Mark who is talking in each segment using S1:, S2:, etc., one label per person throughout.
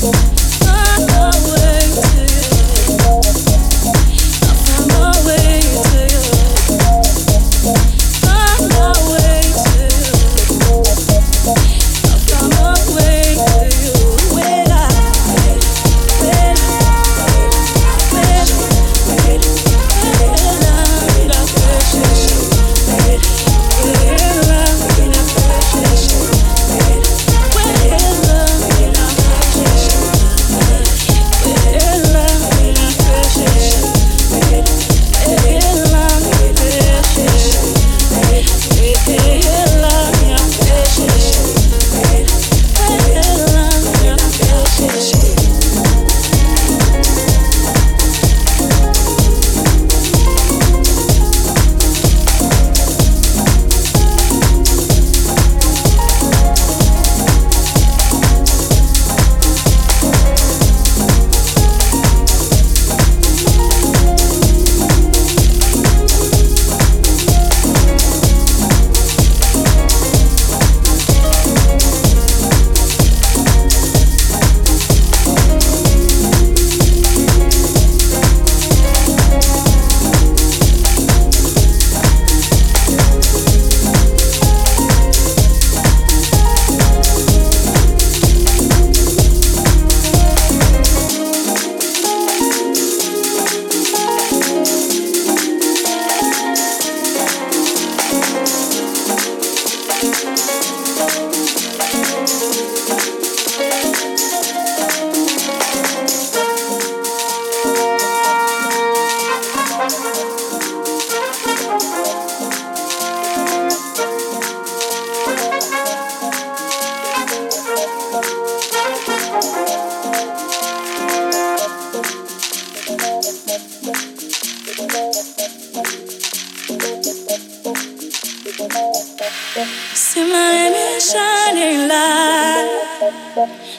S1: for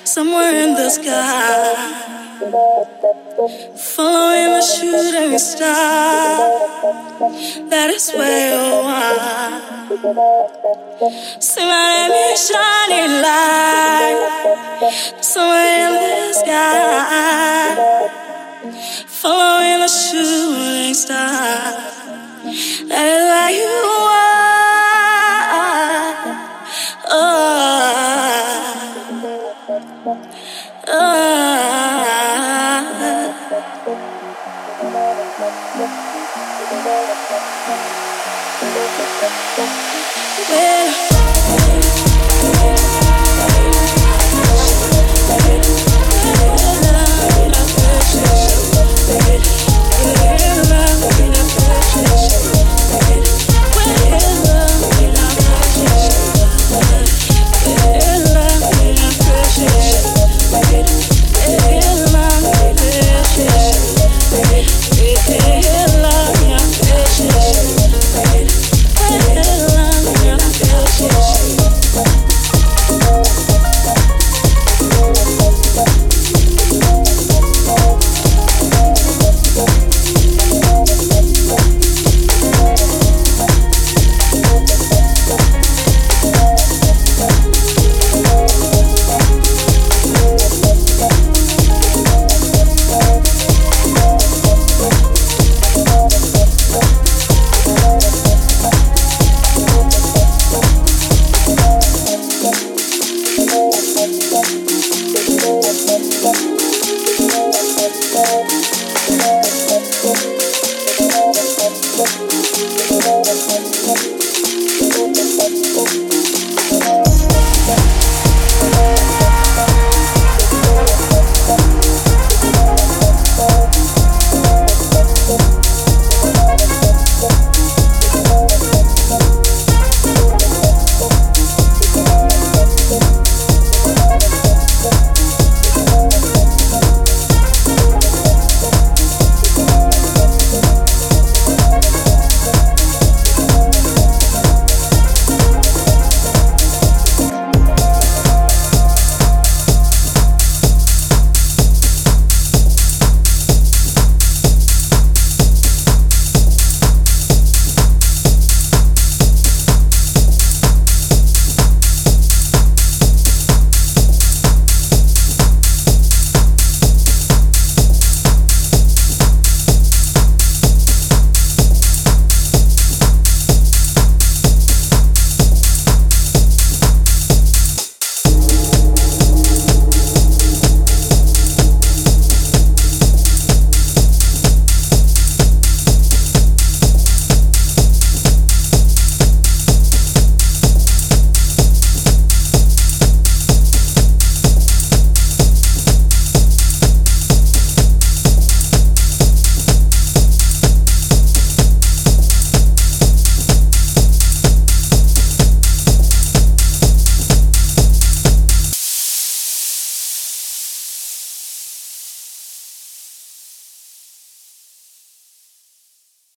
S1: somewhere in the sky. Following the shooting star, that is where you are. See my name shining light, somewhere in the sky. Following the shooting star, that is where you are. Where?